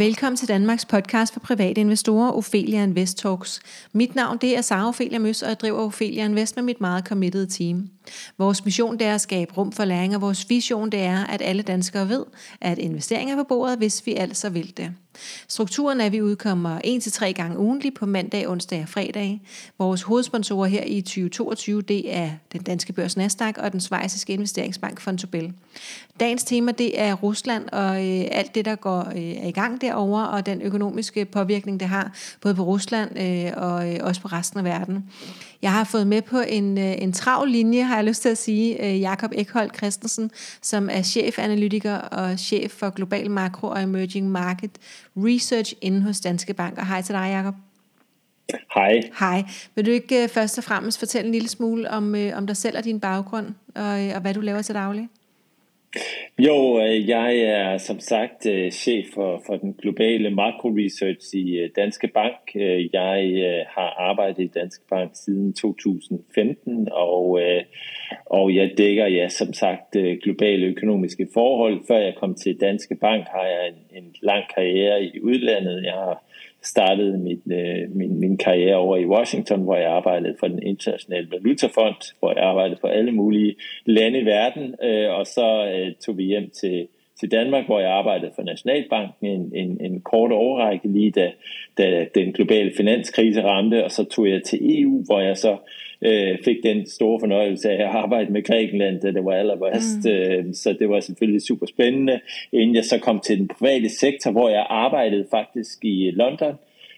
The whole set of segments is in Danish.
Velkommen til Danmarks podcast for private investorer, Ophelia Invest Talks. Mit navn det er Sara Ophelia Møs, og jeg driver Ophelia Invest med mit meget committed team. Vores mission det er at skabe rum for læring, og vores vision det er, at alle danskere ved, at investeringer er på bordet, hvis vi altså vil det. Strukturen er, at vi udkommer 1-3 gange ugentlig på mandag, onsdag og fredag. Vores hovedsponsorer her i 2022, det er den danske børs Nasdaq og den svejsiske investeringsbank Fontobel. Dagens tema, det er Rusland og øh, alt det, der går øh, er i gang derover og den økonomiske påvirkning, det har både på Rusland øh, og øh, også på resten af verden. Jeg har fået med på en, øh, en travl linje, har jeg lyst til at sige, øh, Jakob Ekhold Christensen, som er chefanalytiker og chef for Global Makro og Emerging Market Research inden hos Danske Bank. Og hej til dig, Jakob. Hej. Hej. Vil du ikke øh, først og fremmest fortælle en lille smule om, om dig selv og din baggrund, og, og hvad du laver til daglig? Jo, øh, jeg er som sagt øh, chef for, for den globale makroresearch i øh, Danske Bank. Jeg har arbejdet i Danske Bank siden 2015, og, og jeg dækker ja, som sagt globale økonomiske forhold. Før jeg kom til Danske Bank, har jeg en, en lang karriere i udlandet. Jeg har startede mit, øh, min, min karriere over i Washington, hvor jeg arbejdede for den internationale valutafond, hvor jeg arbejdede for alle mulige lande i verden, øh, og så øh, tog vi hjem til, til Danmark, hvor jeg arbejdede for Nationalbanken en, en, en kort overrække lige da, da den globale finanskrise ramte, og så tog jeg til EU, hvor jeg så øh, fik den store fornøjelse af at arbejde med Grækenland, da det var allerværst. Mm. Øh, så det var selvfølgelig super spændende, inden jeg så kom til den private sektor, hvor jeg arbejdede faktisk i London,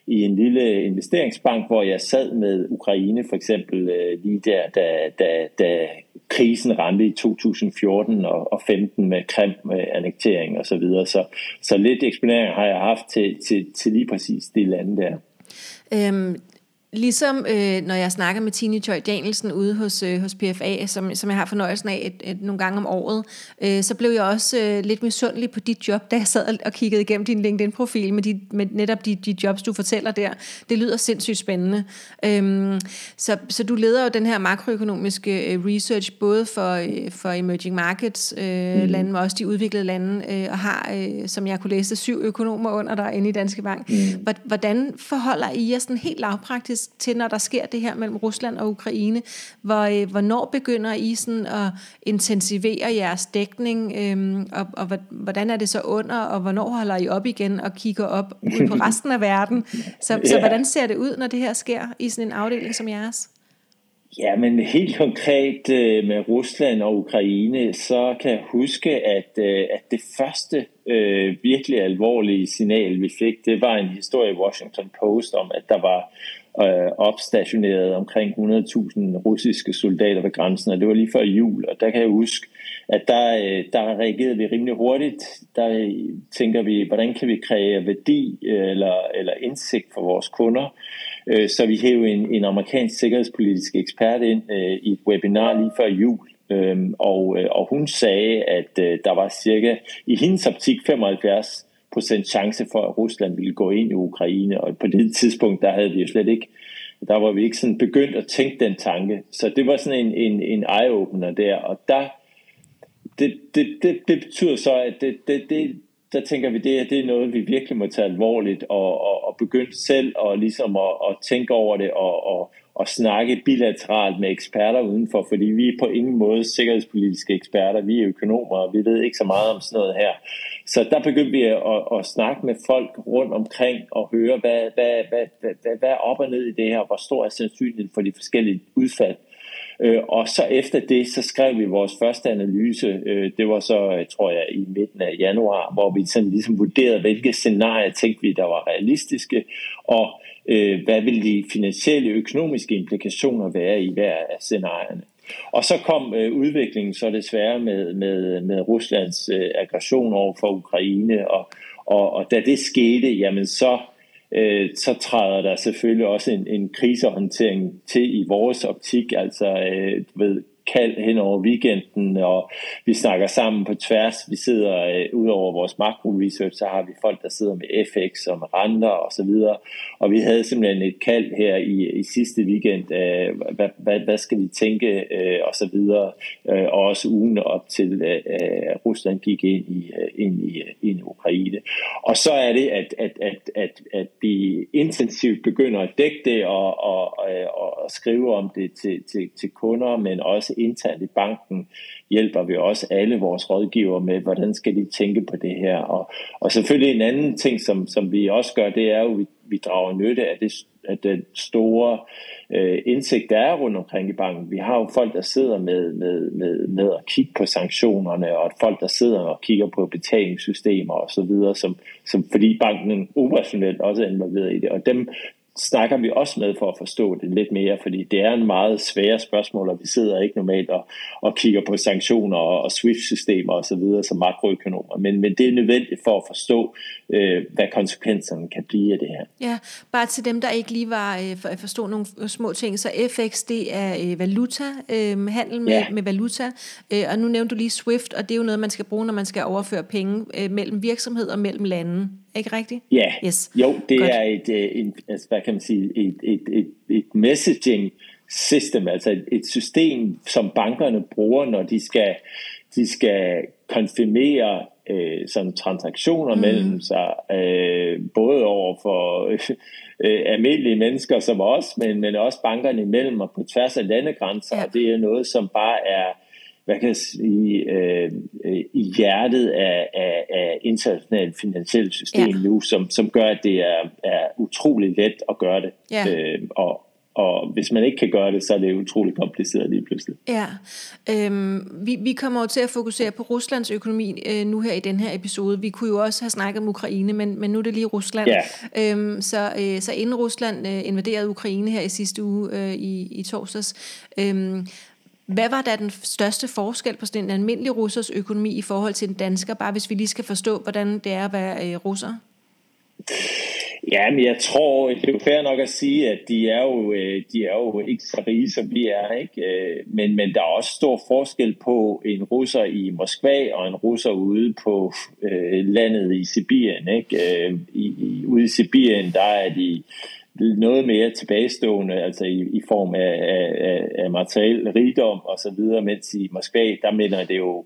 i en lille investeringsbank, hvor jeg sad med Ukraine for eksempel øh, lige der, da, da, da krisen ramte i 2014 og, og 15 med Krim med annektering og så videre. Så, så lidt eksponering har jeg haft til, til, til lige præcis det lande der. Øhm, Ligesom øh, når jeg snakker med Tine Tøj Danielsen ude hos, øh, hos PFA, som, som jeg har fornøjelsen af et, et, nogle gange om året, øh, så blev jeg også øh, lidt misundelig på dit job, da jeg sad og kiggede igennem din LinkedIn-profil med, de, med netop de, de jobs, du fortæller der. Det lyder sindssygt spændende. Øhm, så, så du leder jo den her makroøkonomiske øh, research, både for, øh, for emerging markets øh, mm. lande, men også de udviklede lande, øh, og har, øh, som jeg kunne læse, syv økonomer under dig inde i Danske Bank. Mm. Hvordan forholder I jer sådan helt lavpraktisk til, når der sker det her mellem Rusland og Ukraine. Hvor, øh, hvornår begynder I sådan at intensivere jeres dækning, øhm, og, og hvordan er det så under, og hvornår holder I op igen og kigger op ud på resten af verden? Så, så hvordan ser det ud, når det her sker i sådan en afdeling som jeres? Ja, men helt konkret øh, med Rusland og Ukraine, så kan jeg huske, at, øh, at det første øh, virkelig alvorlige signal, vi fik, det var en historie i Washington Post om, at der var øh, opstationeret omkring 100.000 russiske soldater ved grænsen, og det var lige før jul, og der kan jeg huske, at der, øh, der reagerede vi rimelig hurtigt. Der øh, tænker vi, hvordan kan vi kreere værdi øh, eller, eller indsigt for vores kunder, øh, så vi hævde en, en amerikansk sikkerhedspolitisk ekspert ind øh, i et webinar lige før jul, øhm, øh, og, og hun sagde, at der var cirka i hendes optik 75 procent chance for, at Rusland ville gå ind i Ukraine, og på det tidspunkt, der havde vi jo slet ikke, der var vi ikke sådan begyndt at tænke den tanke. Så det var sådan en, en, en eye-opener der, og der, det, det, det, det betyder så, at det, det, det, der tænker vi, det, det er noget, vi virkelig må tage alvorligt, og, og, og begynde selv og ligesom at, at tænke over det, og, og, og snakke bilateralt med eksperter udenfor, fordi vi er på ingen måde sikkerhedspolitiske eksperter, vi er økonomer, og vi ved ikke så meget om sådan noget her. Så der begyndte vi at, at, at snakke med folk rundt omkring og høre, hvad, hvad, hvad, hvad, hvad er op og ned i det her, hvor stor er sandsynligheden for de forskellige udfald. Øh, og så efter det, så skrev vi vores første analyse. Øh, det var så, øh, tror jeg, i midten af januar, hvor vi sådan ligesom vurderede, hvilke scenarier tænkte vi, der var realistiske, og øh, hvad ville de finansielle økonomiske implikationer være i hver af scenarierne. Og så kom øh, udviklingen så desværre med, med, med Ruslands øh, aggression over for Ukraine, og, og, og da det skete, jamen så, øh, så træder der selvfølgelig også en, en krisehåndtering til i vores optik. Altså, øh, ved, kald hen over weekenden, og vi snakker sammen på tværs. Vi sidder, øh, ud over vores makro-research, så har vi folk, der sidder med FX og med renter og så videre. Og vi havde simpelthen et kald her i, i sidste weekend, øh, hvad, hvad, hvad skal vi tænke øh, og så videre. Øh, og også ugen op til, øh, at Rusland gik ind i, øh, ind i, øh, ind i Ukraine. Og så er det, at, at, at, at, at vi intensivt begynder at dække det og, og, og, og skrive om det til, til, til kunder, men også internt i banken hjælper vi også alle vores rådgiver med, hvordan skal de tænke på det her. Og, og selvfølgelig en anden ting, som, som vi også gør, det er jo, at vi, vi drager nytte af det af den store øh, indsigt, der er rundt omkring i banken. Vi har jo folk, der sidder med, med, med, med at kigge på sanktionerne, og folk, der sidder og kigger på betalingssystemer og så videre, som, som, fordi banken operationelt også er involveret i det. Og dem, snakker vi også med for at forstå det lidt mere, fordi det er en meget svære spørgsmål, og vi sidder ikke normalt og, og kigger på sanktioner og, og SWIFT-systemer osv. som makroøkonomer, men, men det er nødvendigt for at forstå, øh, hvad konsekvenserne kan blive af det her. Ja, bare til dem, der ikke lige var øh, for at forstå nogle små ting, så FX, det er øh, valuta, øh, handel med, ja. med valuta, øh, og nu nævnte du lige SWIFT, og det er jo noget, man skal bruge, når man skal overføre penge øh, mellem virksomheder og mellem lande. Ikke rigtigt? Ja, yes. jo, det Godt. er et, et, altså, hvad kan man sige, et, et, et, et messaging system, altså et, et system, som bankerne bruger, når de skal, de skal konfirmere øh, sådan transaktioner mm. mellem sig, øh, både over for øh, almindelige mennesker som os, men, men også bankerne imellem og på tværs af landegrænser, ja. og det er noget, som bare er hvad kan jeg sige, øh, øh, i hjertet af, af, af internationalt finansielt system ja. nu, som, som gør, at det er, er utrolig let at gøre det. Ja. Øh, og, og hvis man ikke kan gøre det, så er det utrolig kompliceret lige pludselig. Ja, øhm, vi, vi kommer jo til at fokusere på Ruslands økonomi øh, nu her i den her episode. Vi kunne jo også have snakket om Ukraine, men, men nu er det lige Rusland. Ja. Øhm, så, øh, så inden Rusland øh, invaderede Ukraine her i sidste uge øh, i, i torsdags, øh, hvad var da den største forskel på sådan en almindelig russers økonomi i forhold til en dansker, bare hvis vi lige skal forstå, hvordan det er at være øh, russer? Ja, men jeg tror, det er jo fair nok at sige, at de er jo, øh, de er jo ikke så rige, som vi er. Ikke? Øh, men, men der er også stor forskel på en russer i Moskva og en russer ude på øh, landet i Sibirien. Ikke? Øh, I, i, ude i Sibirien, der er de noget mere tilbagestående, altså i, i form af, af, af materiel rigdom og så videre, mens i Moskva, der minder det jo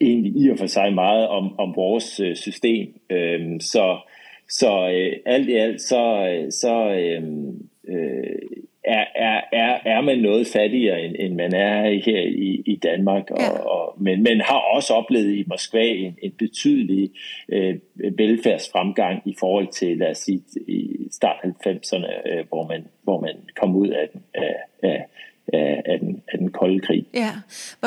egentlig i og for sig meget om, om vores øh, system. Øhm, så så øh, alt i alt, så, øh, så øh, øh, er, er, er, er man noget fattigere, end, end man er her i, i Danmark, og, ja. og, men, men har også oplevet i Moskva en, en betydelig øh, velfærdsfremgang i forhold til, lad os sige, i start 90'erne, øh, hvor, man, hvor man kom ud af, den, af, af, af, den, af den kolde krig. Ja.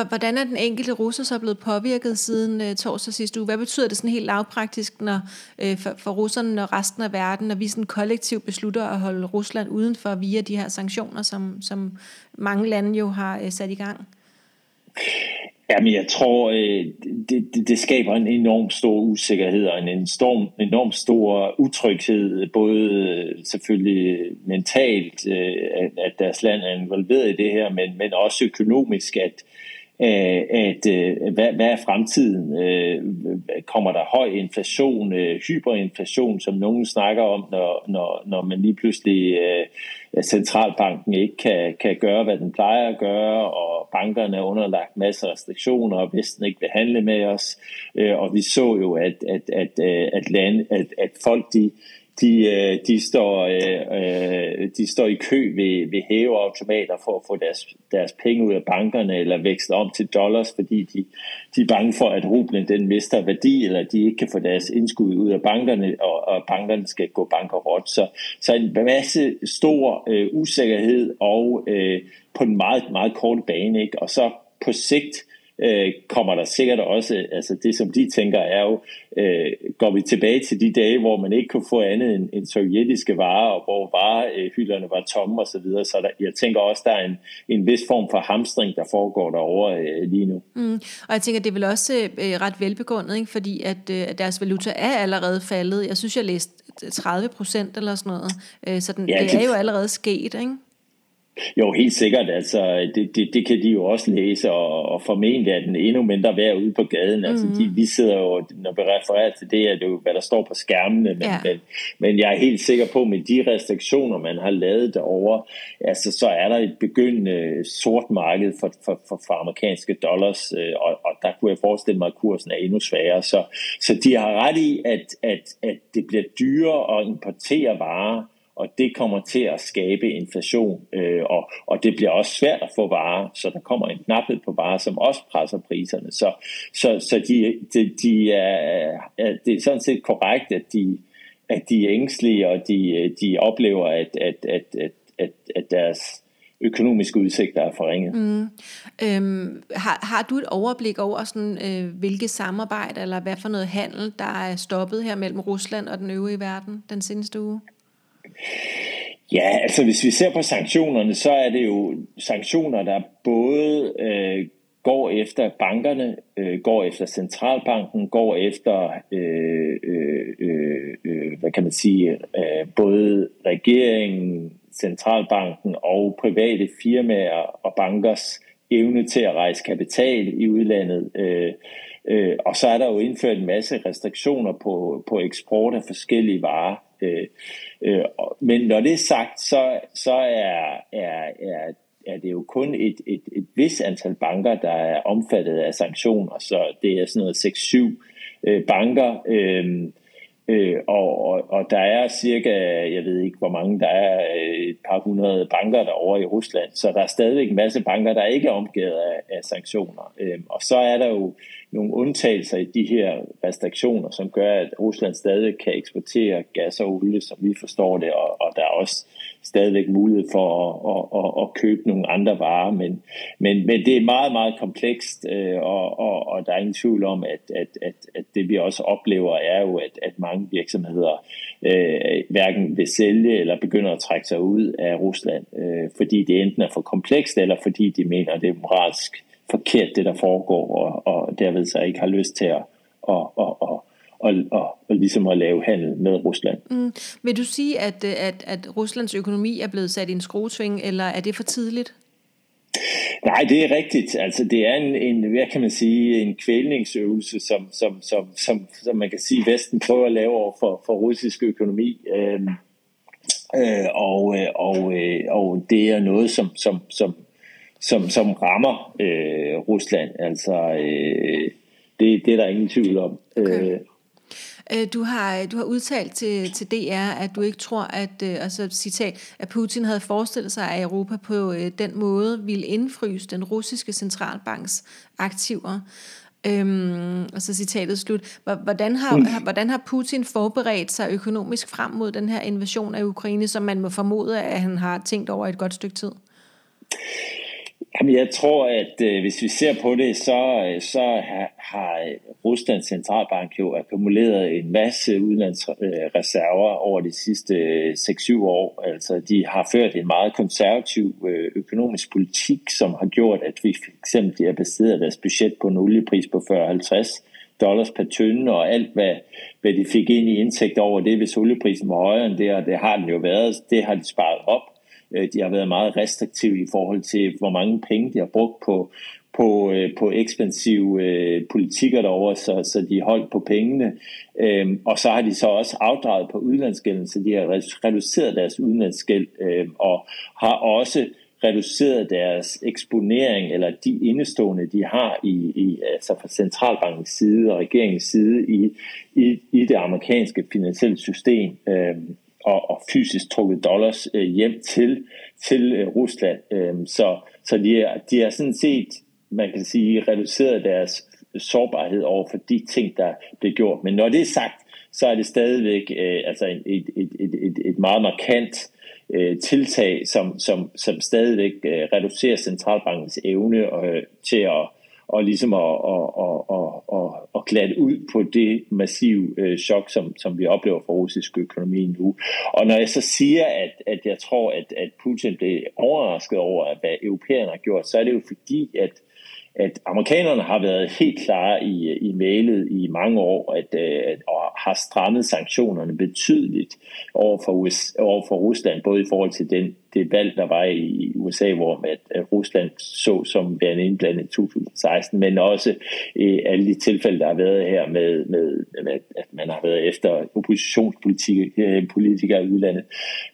Hvordan er den enkelte russer så blevet påvirket siden øh, torsdag sidste uge? Hvad betyder det sådan helt lavpraktisk når, øh, for, for russerne og resten af verden, når vi sådan kollektivt beslutter at holde Rusland udenfor via de her sanktioner, som, som mange lande jo har øh, sat i gang? Jamen, jeg tror, øh, det, det, det skaber en enorm stor usikkerhed og en enorm, enorm stor utryghed, både øh, selvfølgelig mentalt, øh, at deres land er involveret i det her, men, men også økonomisk, at, Øh, at øh, hvad, hvad er fremtiden? Øh, kommer der høj inflation, hyperinflation, som nogen snakker om, når, når, når man lige pludselig at centralbanken ikke kan, kan gøre, hvad den plejer at gøre, og bankerne er underlagt masser af restriktioner, og Vesten ikke vil handle med os. Og vi så jo, at, at, at, at, land, at, at folk de, de, øh, de, står, øh, øh, de står i kø ved, ved hæveautomater for at få deres, deres penge ud af bankerne eller veksle om til dollars, fordi de, de er bange for, at rublen den mister værdi, eller de ikke kan få deres indskud ud af bankerne, og, og bankerne skal gå bankerot. Så, så en masse stor øh, usikkerhed og øh, på en meget, meget kort bane. Ikke? Og så på sigt øh, kommer der sikkert også, altså det som de tænker er jo, øh, går vi tilbage til de dage, hvor man ikke kunne få andet end, end sovjetiske varer, og hvor varehylderne var tomme osv., så, videre. så der, jeg tænker også, der er en, en vis form for hamstring, der foregår derovre øh, lige nu. Mm. Og jeg tænker, det er vel også øh, ret velbegrundet, ikke? fordi at øh, deres valuta er allerede faldet. Jeg synes, jeg læste 30 procent eller sådan noget, øh, så den, ja, det, det er jo allerede sket, ikke? Jo, helt sikkert. Altså, det, det, det kan de jo også læse, og, og formentlig er den endnu mindre værd ude på gaden. Altså, mm. de, vi sidder jo, når vi refererer til det, er det jo, hvad der står på skærmene, men, ja. men, men jeg er helt sikker på, med de restriktioner, man har lavet derovre, altså, så er der et begyndende sort marked for, for, for, for amerikanske dollars, øh, og, og der kunne jeg forestille mig, at kursen er endnu sværere. Så, så de har ret i, at, at, at det bliver dyrere at importere varer, og det kommer til at skabe inflation, øh, og, og det bliver også svært at få varer, så der kommer en knaphed på varer, som også presser priserne. Så, så, så de, de, de er, det er sådan set korrekt, at de, at de er ængstlige, og de, de oplever, at, at, at, at, at, at deres økonomiske udsigter er forringet. Mm. Øhm, har, har du et overblik over, sådan, øh, hvilke samarbejde eller hvad for noget handel, der er stoppet her mellem Rusland og den øvrige verden den seneste uge? Ja, altså hvis vi ser på sanktionerne, så er det jo sanktioner, der både øh, går efter bankerne, øh, går efter centralbanken, går efter, øh, øh, øh, øh hvad kan man sige, øh, både regeringen, centralbanken og private firmaer og bankers evne til at rejse kapital i udlandet. Øh, øh, og så er der jo indført en masse restriktioner på, på eksport af forskellige varer. Øh, øh, men når det er sagt, så, så er, er, er, er det jo kun et, et, et vis antal banker, der er omfattet af sanktioner. Så det er sådan noget 6-7 øh, banker. Øh, Øh, og, og, og der er cirka, jeg ved ikke hvor mange, der er øh, et par hundrede banker derovre i Rusland, så der er stadigvæk en masse banker, der ikke er omgivet af, af sanktioner. Øh, og så er der jo nogle undtagelser i de her restriktioner, som gør, at Rusland stadig kan eksportere gas og olie, som vi forstår det, og, og der er også stadigvæk mulighed for at, at, at, at købe nogle andre varer, men, men, men det er meget, meget komplekst, øh, og, og, og der er ingen tvivl om, at, at, at, at det vi også oplever er jo, at, at mange virksomheder øh, hverken vil sælge eller begynder at trække sig ud af Rusland, øh, fordi det enten er for komplekst, eller fordi de mener, at det er moralsk forkert, det der foregår, og, og derved så ikke har lyst til at, at, at, at og, og, og ligesom at lave handel med Rusland. Mm. Vil du sige, at, at, at Ruslands økonomi er blevet sat i en skruesving, eller er det for tidligt? Nej, det er rigtigt. Altså, det er en, en hvad kan man sige, en kvælningsøvelse, som, som, som, som, som man kan sige, Vesten prøver at lave over for, for russisk økonomi. Øhm, øh, og, øh, og, øh, og det er noget, som, som, som, som, som rammer øh, Rusland. Altså, øh, det, det er der ingen tvivl om. Okay. Øh, Øh, du har, du har udtalt til, til DR, at du ikke tror, at, øh, altså citat, at Putin havde forestillet sig, at Europa på øh, den måde ville indfryse den russiske centralbanks aktiver. Øhm, og så citatet slut. Hvordan har, mm. hvordan har Putin forberedt sig økonomisk frem mod den her invasion af Ukraine, som man må formode, at han har tænkt over et godt stykke tid? Jamen, jeg tror, at øh, hvis vi ser på det, så, øh, så har, har Ruslands centralbank jo akkumuleret en masse udlandsreserver over de sidste øh, 6-7 år. Altså, de har ført en meget konservativ øh, økonomisk politik, som har gjort, at vi for eksempel har baseret deres budget på en oliepris på 40-50 dollars per tynde, og alt, hvad, hvad de fik ind i indtægt over det, hvis olieprisen var højere end det, og det har den jo været, det har de sparet op Øh, de har været meget restriktive i forhold til, hvor mange penge de har brugt på, på, øh, på ekspansive øh, politikker derovre, så, så de holdt på pengene. Øhm, og så har de så også afdraget på udlandsgælden, så de har reduceret deres udlandsgæld, øhm, og har også reduceret deres eksponering, eller de indestående, de har i, i altså fra centralbankens side og regeringens side i, i, i det amerikanske finansielle system. Øhm, og, og fysisk trukket dollars øh, hjem til, til øh, Rusland. Øh, så så de, er, de er sådan set, man kan sige, reduceret deres sårbarhed over for de ting, der bliver gjort. Men når det er sagt, så er det stadigvæk øh, altså et, et, et, et, et meget markant øh, tiltag, som, som, som stadigvæk øh, reducerer centralbankens evne øh, til at og ligesom at, at, at, at, at, at glatte ud på det massive øh, chok, som, som vi oplever for russisk økonomi nu. Og når jeg så siger, at, at jeg tror, at, at Putin blev overrasket over, hvad europæerne har gjort, så er det jo fordi, at at amerikanerne har været helt klare i, i mailet i mange år, at, at og har strammet sanktionerne betydeligt over for, US, over for Rusland, både i forhold til den det valg, der var i USA, hvor at, Rusland så som værende indblandet i 2016, men også alle de tilfælde, der har været her med, med, med at man har været efter oppositionspolitikere øh, i udlandet.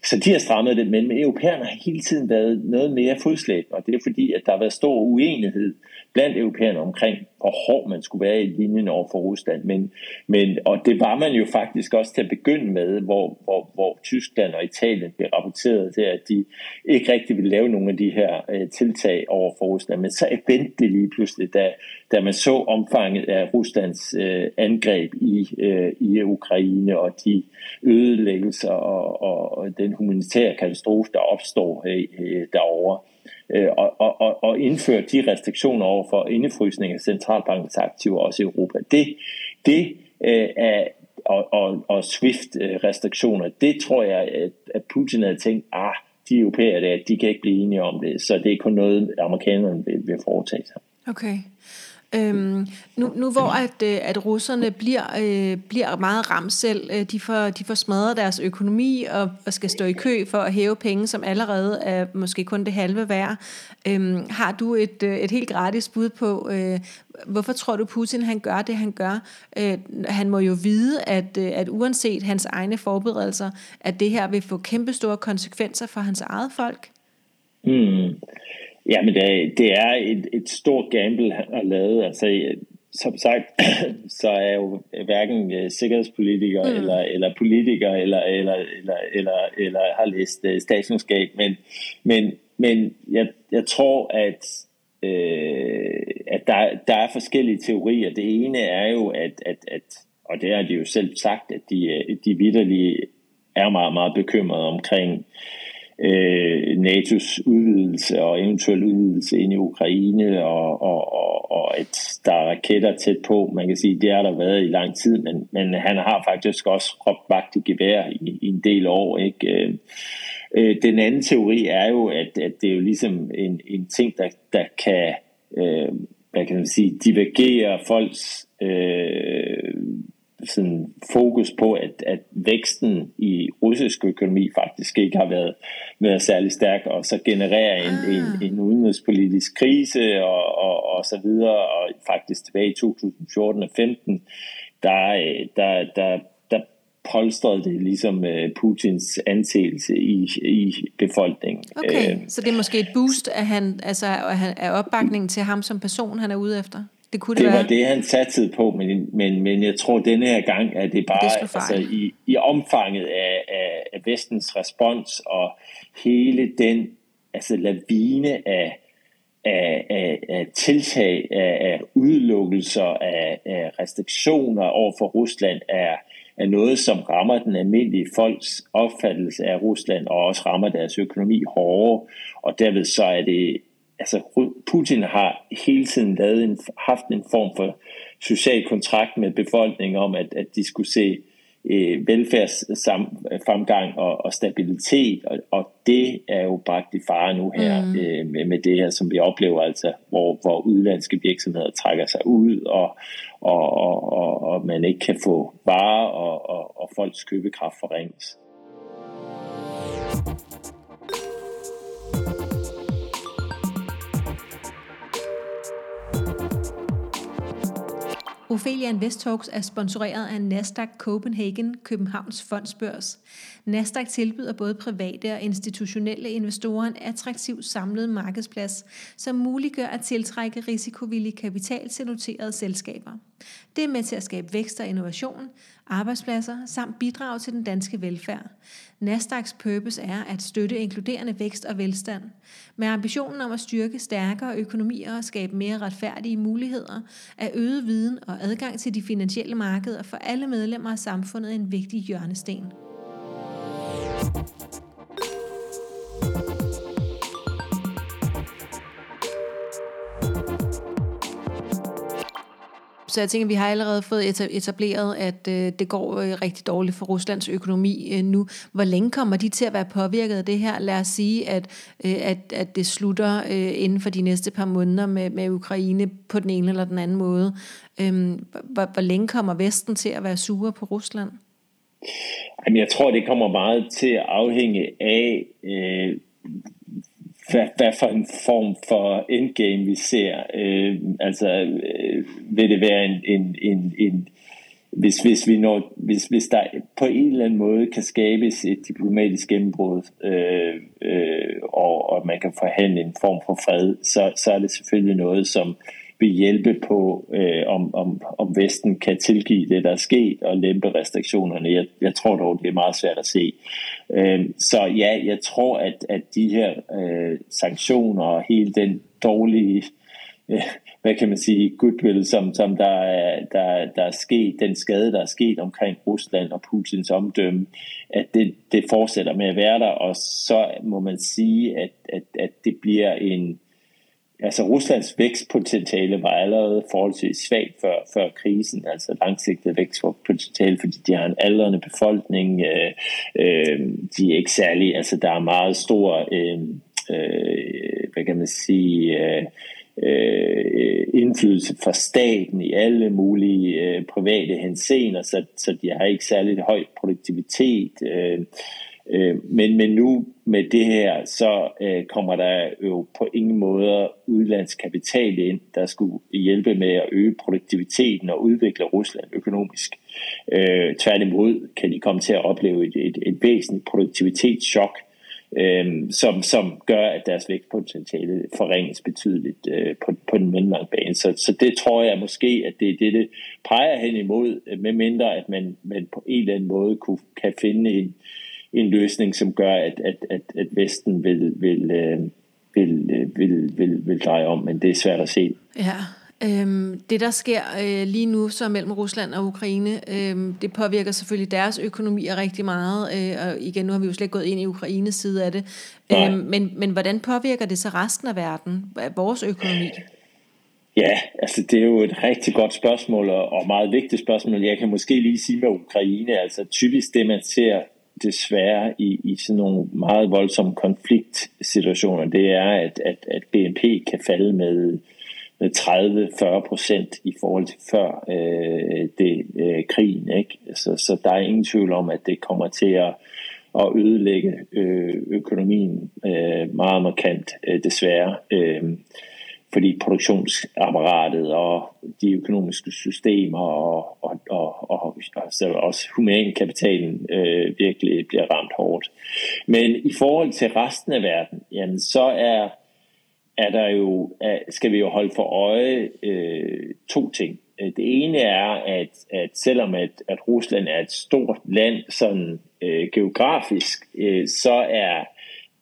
Så de har strammet det, men europæerne har hele tiden været noget mere fodslæbende, og det er fordi, at der har været stor uenighed blandt europæerne omkring, hvor hård man skulle være i linjen over for Rusland. Men, men, og det var man jo faktisk også til at begynde med, hvor, hvor, hvor Tyskland og Italien blev rapporteret til, at de ikke rigtig ville lave nogle af de her øh, tiltag over for Rusland. Men så vendte det lige pludselig, da, da man så omfanget af Ruslands øh, angreb i, øh, i Ukraine og de ødelæggelser og, og, og den humanitære katastrofe, der opstår øh, øh derovre øh, og, og, og indføre de restriktioner over for indefrysning af centralbankens aktiver også i Europa. Det, det øh, er, og, og, og SWIFT-restriktioner, det tror jeg, at, at Putin havde tænkt, ah, de europæere der, de kan ikke blive enige om det, så det er kun noget, amerikanerne vil, vil foretage sig. Okay. Øhm, nu, nu hvor at, øh, at russerne bliver, øh, bliver meget ramt selv, øh, de, får, de får smadret deres økonomi og, og skal stå i kø for at hæve penge, som allerede er måske kun det halve værd. Øhm, har du et, øh, et helt gratis bud på, øh, hvorfor tror du Putin han gør det, han gør? Øh, han må jo vide, at, øh, at uanset hans egne forberedelser, at det her vil få kæmpestore konsekvenser for hans eget folk. Mm. Ja, men det, det er et, et stort gamble, han har lavet. Altså, som sagt, så er jeg jo hverken uh, sikkerhedspolitiker mm. eller, eller politiker eller, eller, eller, eller, eller har læst uh, statskundskab, men, men, men jeg, jeg tror, at, uh, at der, der er forskellige teorier. Det ene er jo, at, at, at og det har de jo selv sagt, at de, de vidderlige er meget, meget bekymrede omkring øh, øh, NATO's udvidelse og eventuel udvidelse ind i Ukraine, og, og, og, og at der er raketter tæt på. Man kan sige, det har der været i lang tid, men, men han har faktisk også råbt vagt i gevær i, i en del år. Ikke? Øh, øh, den anden teori er jo, at, at det er jo ligesom en, en ting, der, der kan, øh, hvad kan man sige, divergere folks øh, sådan fokus på, at, at væksten i russisk økonomi faktisk ikke har været, været særlig stærk, og så genererer en, ah. en, en udenrigspolitisk krise og, og, og så videre, og faktisk tilbage i 2014 og 15, der, der, der, der polstrede det ligesom uh, Putins anseelse i, i befolkningen. Okay, uh, så det er måske et boost af, han, altså, af opbakningen til ham som person, han er ude efter? Det, kunne det, det var være. det, han satte på, men, men, men jeg tror, at denne her gang er det bare det altså, i, i omfanget af, af, af vestens respons og hele den altså, lavine af, af, af, af tiltag, af, af udelukkelser, af, af restriktioner over for Rusland er, er noget, som rammer den almindelige folks opfattelse af Rusland og også rammer deres økonomi hårdere. Og derved så er det altså Putin har hele tiden lavet en, haft en form for social kontrakt med befolkningen om, at, at de skulle se øh, velfærdsfremgang og, og stabilitet, og, og det er jo bragt i fare nu her mm. øh, med, med det her, som vi oplever, altså hvor, hvor udlandske virksomheder trækker sig ud, og, og, og, og, og man ikke kan få varer, og, og, og folks købekraft forringes. Ophelia Invest Talks er sponsoreret af Nasdaq Copenhagen, Københavns Fondsbørs. Nasdaq tilbyder både private og institutionelle investorer en attraktiv samlet markedsplads, som muliggør at tiltrække risikovillig kapital til noterede selskaber. Det er med til at skabe vækst og innovation, arbejdspladser samt bidrage til den danske velfærd. Nasdaqs purpose er at støtte inkluderende vækst og velstand. Med ambitionen om at styrke stærkere økonomier og skabe mere retfærdige muligheder, er øget viden og adgang til de finansielle markeder for alle medlemmer af samfundet en vigtig hjørnesten. Så jeg tænker, at vi har allerede fået etableret, at øh, det går øh, rigtig dårligt for Ruslands økonomi øh, nu. Hvor længe kommer de til at være påvirket af det her? Lad os sige, at, øh, at, at det slutter øh, inden for de næste par måneder med, med Ukraine på den ene eller den anden måde. Øh, hvor, hvor længe kommer Vesten til at være sure på Rusland? Jamen, jeg tror, det kommer meget til at afhænge af, øh, hvad, hvad for en form for endgame vi ser. Øh, altså, øh, vil det være en, en, en, en hvis, hvis, vi når, hvis, hvis der på en eller anden måde kan skabes et diplomatisk gennembrud, øh, øh, og, og man kan forhandle en form for fred, så, så er det selvfølgelig noget, som vil hjælpe på, øh, om, om, om Vesten kan tilgive det, der er sket, og lempe restriktionerne. Jeg, jeg tror dog, det er meget svært at se. Øh, så ja, jeg tror, at, at de her øh, sanktioner og hele den dårlige øh, hvad kan man sige, goodwill, som, som der, er, der, der er sket, den skade, der er sket omkring Rusland og Putins omdømme, at det, det fortsætter med at være der, og så må man sige, at, at, at det bliver en, altså Ruslands vækstpotentiale var allerede forholdsvis svagt før, før krisen, altså langsigtet vækstpotentiale, fordi de har en aldrende befolkning, øh, øh, de er ikke særlig, altså der er meget stor, øh, øh, hvad kan man sige, øh, øh, indflydelse fra staten i alle mulige øh, private henseender, så, så de har ikke særlig høj produktivitet. Øh, øh, men, men nu med det her, så øh, kommer der jo på ingen måde udlandskapital ind, der skulle hjælpe med at øge produktiviteten og udvikle Rusland økonomisk. Øh, tværtimod kan de komme til at opleve et, et, et væsentligt produktivitetschok, øh, som, som gør, at deres vækstpotentiale forringes betydeligt øh, på, på den mellemlange bane. Så, så det tror jeg måske, at det er det, det peger hen imod, øh, medmindre med mindre at man, man på en eller anden måde kunne, kan finde en, en løsning, som gør, at, at, at, at Vesten vil, vil, øh, vil, øh, vil, vil, vil dreje om, men det er svært at se. Ja, Øhm, det, der sker øh, lige nu så mellem Rusland og Ukraine, øh, det påvirker selvfølgelig deres økonomi rigtig meget. Øh, og igen, nu har vi jo slet ikke gået ind i Ukraines side af det. Øh, men, men hvordan påvirker det så resten af verden, vores økonomi? Ja, altså det er jo et rigtig godt spørgsmål, og meget vigtigt spørgsmål. Jeg kan måske lige sige med Ukraine, altså typisk det, man ser desværre i, i sådan nogle meget voldsomme konfliktsituationer, det er, at, at, at BNP kan falde med med 30-40 procent i forhold til før øh, det, øh, krigen. Ikke? Så, så der er ingen tvivl om, at det kommer til at, at ødelægge øh, økonomien øh, meget markant, øh, desværre. Øh, fordi produktionsapparatet og de økonomiske systemer og, og, og, og, og så også humankapitalen øh, virkelig bliver ramt hårdt. Men i forhold til resten af verden, jamen så er er der jo, skal vi jo holde for øje øh, to ting. Det ene er, at, at selvom at, at Rusland er et stort land sådan øh, geografisk, øh, så er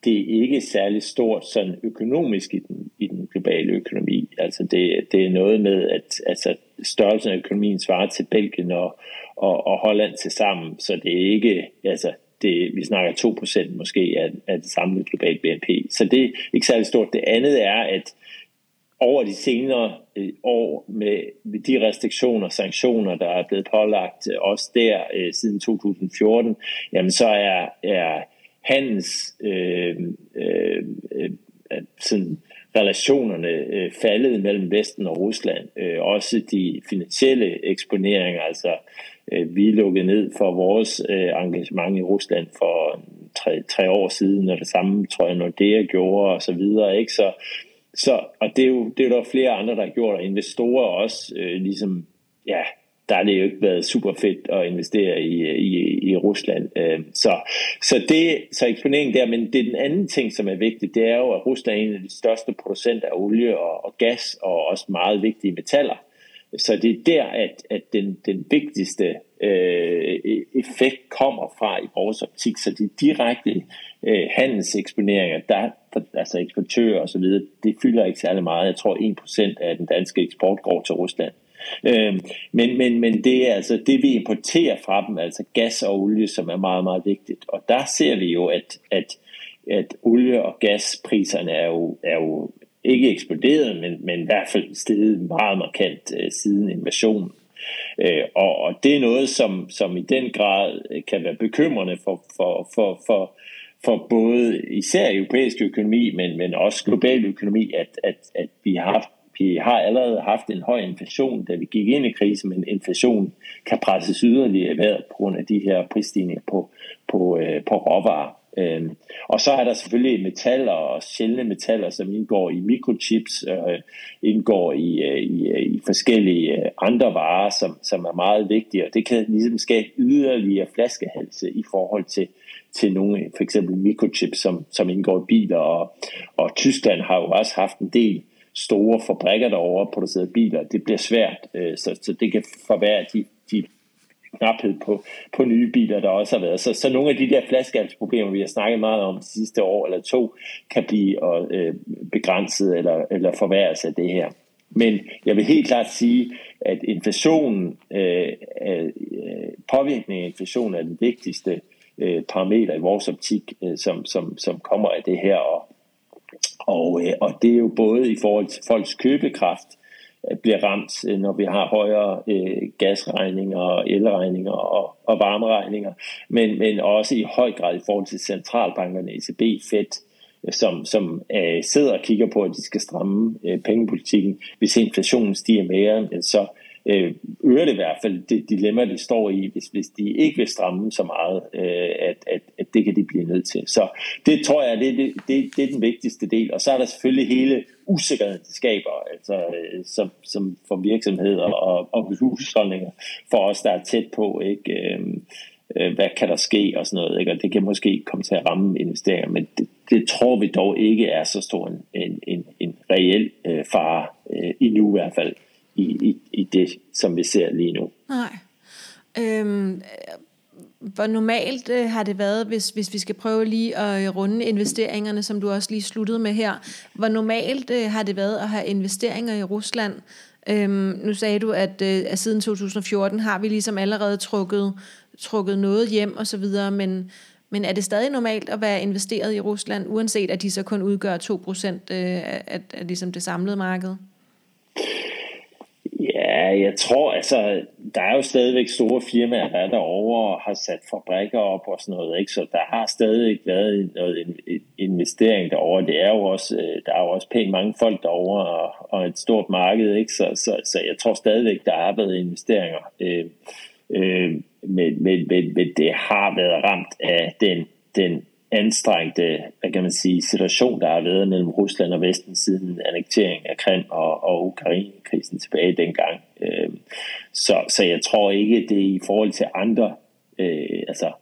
det er ikke særlig stort sådan økonomisk i den, i den globale økonomi. Altså det, det er noget med, at altså størrelsen af økonomien svarer til Belgien og, og, og Holland til sammen, så det er ikke, altså det, vi snakker 2% måske af, af det samlede globale BNP. Så det er ikke særlig stort. Det andet er, at over de senere øh, år med, med de restriktioner og sanktioner, der er blevet pålagt øh, også der øh, siden 2014, jamen så er, er handels øh, øh, øh sådan relationerne øh, faldet mellem Vesten og Rusland. Øh, også de finansielle eksponeringer, altså øh, vi lukkede ned for vores øh, engagement i Rusland for tre, tre år siden, og det samme tror jeg, Nordea det gjorde og så videre. Ikke? Så, så, og det er, jo, det er der flere andre, der har gjort, og investorer også, øh, ligesom, ja, der har det jo ikke været super fedt at investere i, i, i Rusland. Øh, så, så, det, så eksponering der, men det er den anden ting, som er vigtigt, det er jo, at Rusland er en af de største producenter af olie og, og gas, og også meget vigtige metaller. Så det er der, at, at den, den vigtigste øh, e-, effekt kommer fra i vores optik. Så de direkte øh, handelseksponeringer, der, der, altså eksportører og så videre, det fylder ikke særlig meget. Jeg tror 1% af den danske eksport går til Rusland. Øh, men, men, men det er altså det, vi importerer fra dem, altså gas og olie, som er meget, meget vigtigt. Og der ser vi jo, at, at, at olie- og gaspriserne er jo, er jo ikke eksploderet, men, men i hvert fald steget meget markant øh, siden invasionen. Øh, og, og det er noget, som, som i den grad øh, kan være bekymrende for, for, for, for, for både især europæisk økonomi, men, men også global økonomi, at, at, at vi har haft vi har allerede haft en høj inflation, da vi gik ind i krisen, men inflation kan presses yderligere i vejret på grund af de her prisstigninger på, på, øh, på råvarer. Øhm, og så er der selvfølgelig metaller og sjældne metaller, som indgår i mikrochips, øh, indgår i, øh, i, øh, i forskellige øh, andre varer, som, som er meget vigtige, og det kan ligesom skabe yderligere flaskehalse i forhold til, til nogle, for eksempel mikrochips, som, som indgår i biler, og, og Tyskland har jo også haft en del store fabrikker derovre producerede biler. Det bliver svært, øh, så, så det kan forværre de, de knaphed på, på nye biler, der også har været. Så, så nogle af de der flaskehalsproblemer, vi har snakket meget om de sidste år eller to, kan blive øh, begrænset eller, eller forværres af det her. Men jeg vil helt klart sige, at inflationen, øh, øh, påvirkning af inflation er den vigtigste øh, parameter i vores optik, øh, som, som, som kommer af det her. Og, og, øh, og det er jo både i forhold til folks købekraft, øh, bliver ramt, øh, når vi har højere øh, gasregninger, elregninger og, og varmeregninger, men, men også i høj grad i forhold til centralbankerne, ECB, Fed, som, som øh, sidder og kigger på, at de skal stramme øh, pengepolitikken. Hvis inflationen stiger mere, så øh, øger det i hvert fald det dilemma, de står i, hvis, hvis de ikke vil stramme så meget, øh, at, at, at det kan de blive nødt til. Så det tror jeg, det, det, det, det er den vigtigste del. Og så er der selvfølgelig hele usikkerheden, det skaber, altså, øh, som, som for virksomheder og, og husholdninger, for os, der er tæt på, ikke? Øh, øh, hvad kan der ske og sådan noget, ikke? og det kan måske komme til at ramme investeringer, men det, det tror vi dog ikke er så stor en, en, en, en reel øh, fare, øh, endnu i hvert fald i, i, i det, som vi ser lige nu. Nej. Øhm, hvor normalt øh, har det været, hvis, hvis vi skal prøve lige at runde investeringerne, som du også lige sluttede med her. Hvor normalt øh, har det været at have investeringer i Rusland? Øhm, nu sagde du, at, øh, at siden 2014 har vi ligesom allerede trukket, trukket noget hjem og så videre, men, men er det stadig normalt at være investeret i Rusland, uanset at de så kun udgør 2% øh, af, af, af ligesom det samlede marked? Ja, jeg tror, altså, der er jo stadigvæk store firmaer, der er derovre og har sat fabrikker op og sådan noget, ikke? så der har stadigvæk været noget investering derovre. Det er jo også, øh, der er jo også pænt mange folk derovre og, og et stort marked, ikke? Så, så, så jeg tror stadigvæk, der har været investeringer. Øh, øh, men, men, men, men det har været ramt af den, den anstrengte hvad kan man sige, situation, der har været mellem Rusland og Vesten siden annektering af Krim og, og Ukraine-krisen tilbage dengang. Øh, så, så jeg tror ikke, det i forhold til andre øh, altså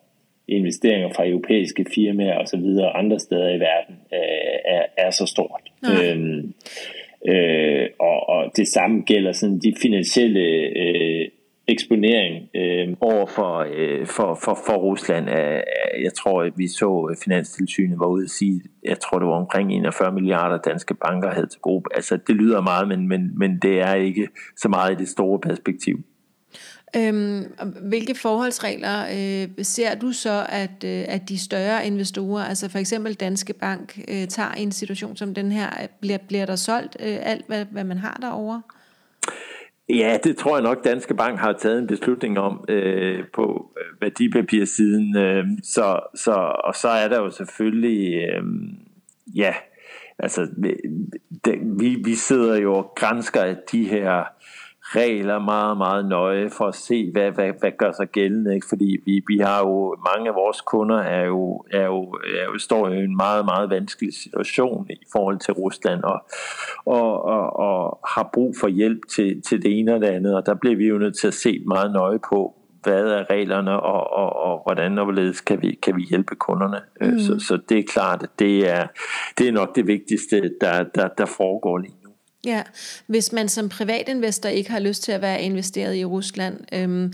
investeringer fra europæiske firmaer og så videre andre steder i verden øh, er, er så stort. Øh, øh, og, og det samme gælder sådan de finansielle øh, eksponering øh, over for, øh, for, for, for Rusland. Øh, øh, jeg tror, at vi så øh, Finanstilsynet var ude at sige, jeg tror, det var omkring 41 milliarder danske banker havde til gruppe. Altså, det lyder meget, men, men, men det er ikke så meget i det store perspektiv. Øhm, hvilke forholdsregler øh, ser du så, at, øh, at de større investorer, altså for eksempel Danske Bank, øh, tager i en situation som den her? Bliver, bliver der solgt øh, alt, hvad, hvad man har derovre? Ja, det tror jeg nok, Danske Bank har taget en beslutning om øh, på øh, værdipapirsiden. Øh, så, så, og så er der jo selvfølgelig, øh, ja, altså, det, vi, vi sidder jo og grænsker de her regler meget, meget nøje for at se, hvad, hvad, hvad gør sig gældende. Ikke? Fordi vi, vi har jo, mange af vores kunder er jo, er jo, er jo, står i en meget, meget vanskelig situation i forhold til Rusland og, og, og, og har brug for hjælp til, til det ene og det andet. Og der bliver vi jo nødt til at se meget nøje på, hvad er reglerne, og, og, og hvordan og hvorledes kan vi, kan vi hjælpe kunderne. Mm. Så, så det er klart, at det er, det er nok det vigtigste, der, der, der foregår lige Ja, hvis man som privatinvestor ikke har lyst til at være investeret i Rusland, øhm,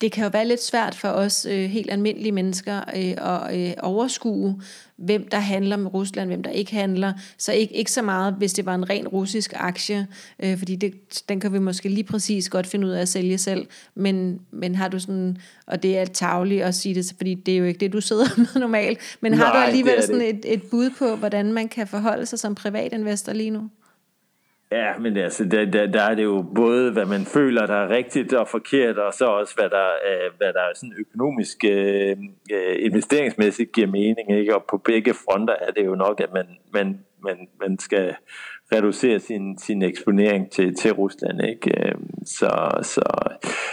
det kan jo være lidt svært for os øh, helt almindelige mennesker øh, at øh, overskue, hvem der handler med Rusland, hvem der ikke handler. Så ikke, ikke så meget, hvis det var en ren russisk aktie, øh, fordi det, den kan vi måske lige præcis godt finde ud af at sælge selv. Men, men har du sådan, og det er tageligt at sige det, fordi det er jo ikke det, du sidder med normalt, men har Nej, du alligevel sådan et, et bud på, hvordan man kan forholde sig som privatinvestor lige nu? Ja, men altså, der, der, der er det jo både, hvad man føler, der er rigtigt og forkert, og så også, hvad der, øh, hvad der er sådan økonomisk øh, øh, investeringsmæssigt giver mening. Ikke? Og på begge fronter er det jo nok, at man, man, man, man skal reducere sin, sin eksponering til, til Rusland. Ikke? Øhm, så, så,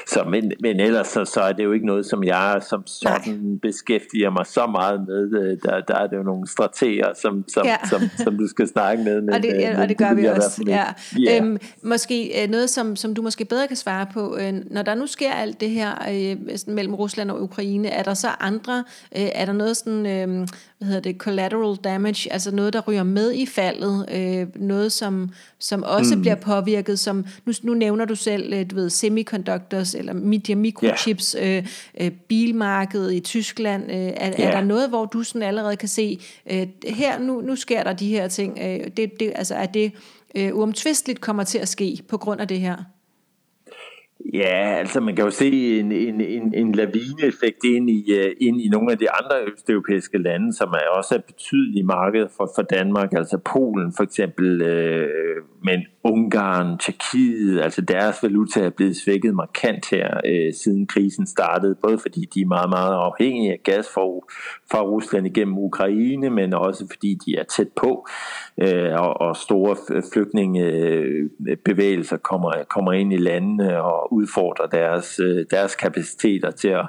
så, men, men ellers så, så er det jo ikke noget, som jeg som sådan Nej. beskæftiger mig så meget med. Øh, der, der er det jo nogle strateger, som, som, ja. som, som du skal snakke med. Men, og, det, øh, og det gør vi også. Ja. Yeah. Øhm, måske øh, noget, som, som du måske bedre kan svare på. Når der nu sker alt det her øh, mellem Rusland og Ukraine, er der så andre, øh, er der noget sådan, øh, hvad hedder det, collateral damage, altså noget, der ryger med i faldet, øh, noget, som, som også mm. bliver påvirket, som, nu, nu nævner du selv, øh, du ved, semiconductors, eller media microchips, yeah. øh, øh, bilmarkedet i Tyskland, øh, er, yeah. er der noget, hvor du sådan allerede kan se, øh, her, nu, nu sker der de her ting, øh, det, det, altså er det øh, uomtvisteligt kommer til at ske på grund af det her? Ja, altså man kan jo se en, en, en, en lavineeffekt ind i, uh, ind i nogle af de andre østeuropæiske lande, som er også er betydelige marked for, for Danmark, altså Polen for eksempel, uh, men Ungarn, Tjekkiet, altså deres valuta er blevet svækket markant her, øh, siden krisen startede, både fordi de er meget, meget afhængige af gas fra, fra Rusland igennem Ukraine, men også fordi de er tæt på, øh, og, og store flygtningebevægelser kommer, kommer ind i landene og udfordrer deres, øh, deres kapaciteter til at,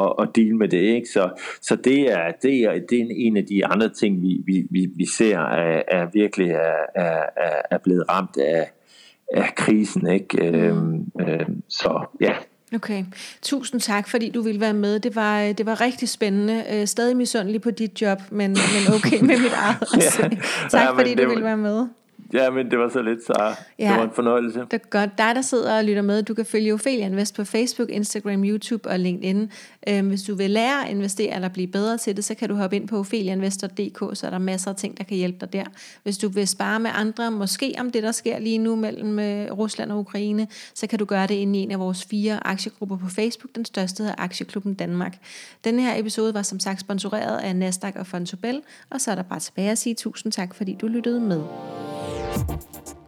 at, at deal med det. Ikke? Så, så det, er, det, er, det er en af de andre ting, vi, vi, vi, vi ser, er, er virkelig er, er, er blevet ramt af, af krisen. Ikke? Mm. Øhm, øhm, så ja, Okay, tusind tak, fordi du ville være med. Det var, det var rigtig spændende. Øh, stadig misundelig på dit job, men, men okay med mit eget. ja. tak, ja, fordi du ville være med. Ja, men det var så lidt, så ja, det var en fornøjelse. Det er godt. Dig, der sidder og lytter med, du kan følge Ophelia Invest på Facebook, Instagram, YouTube og LinkedIn. Øhm, hvis du vil lære at investere eller blive bedre til det, så kan du hoppe ind på opheliainvestor.dk, så er der masser af ting, der kan hjælpe dig der. Hvis du vil spare med andre, måske om det, der sker lige nu mellem øh, Rusland og Ukraine, så kan du gøre det inde i en af vores fire aktiegrupper på Facebook. Den største hedder Aktieklubben Danmark. Denne her episode var som sagt sponsoreret af Nasdaq og Fontobel, og så er der bare tilbage at sige tusind tak, fordi du lyttede med. Thank you.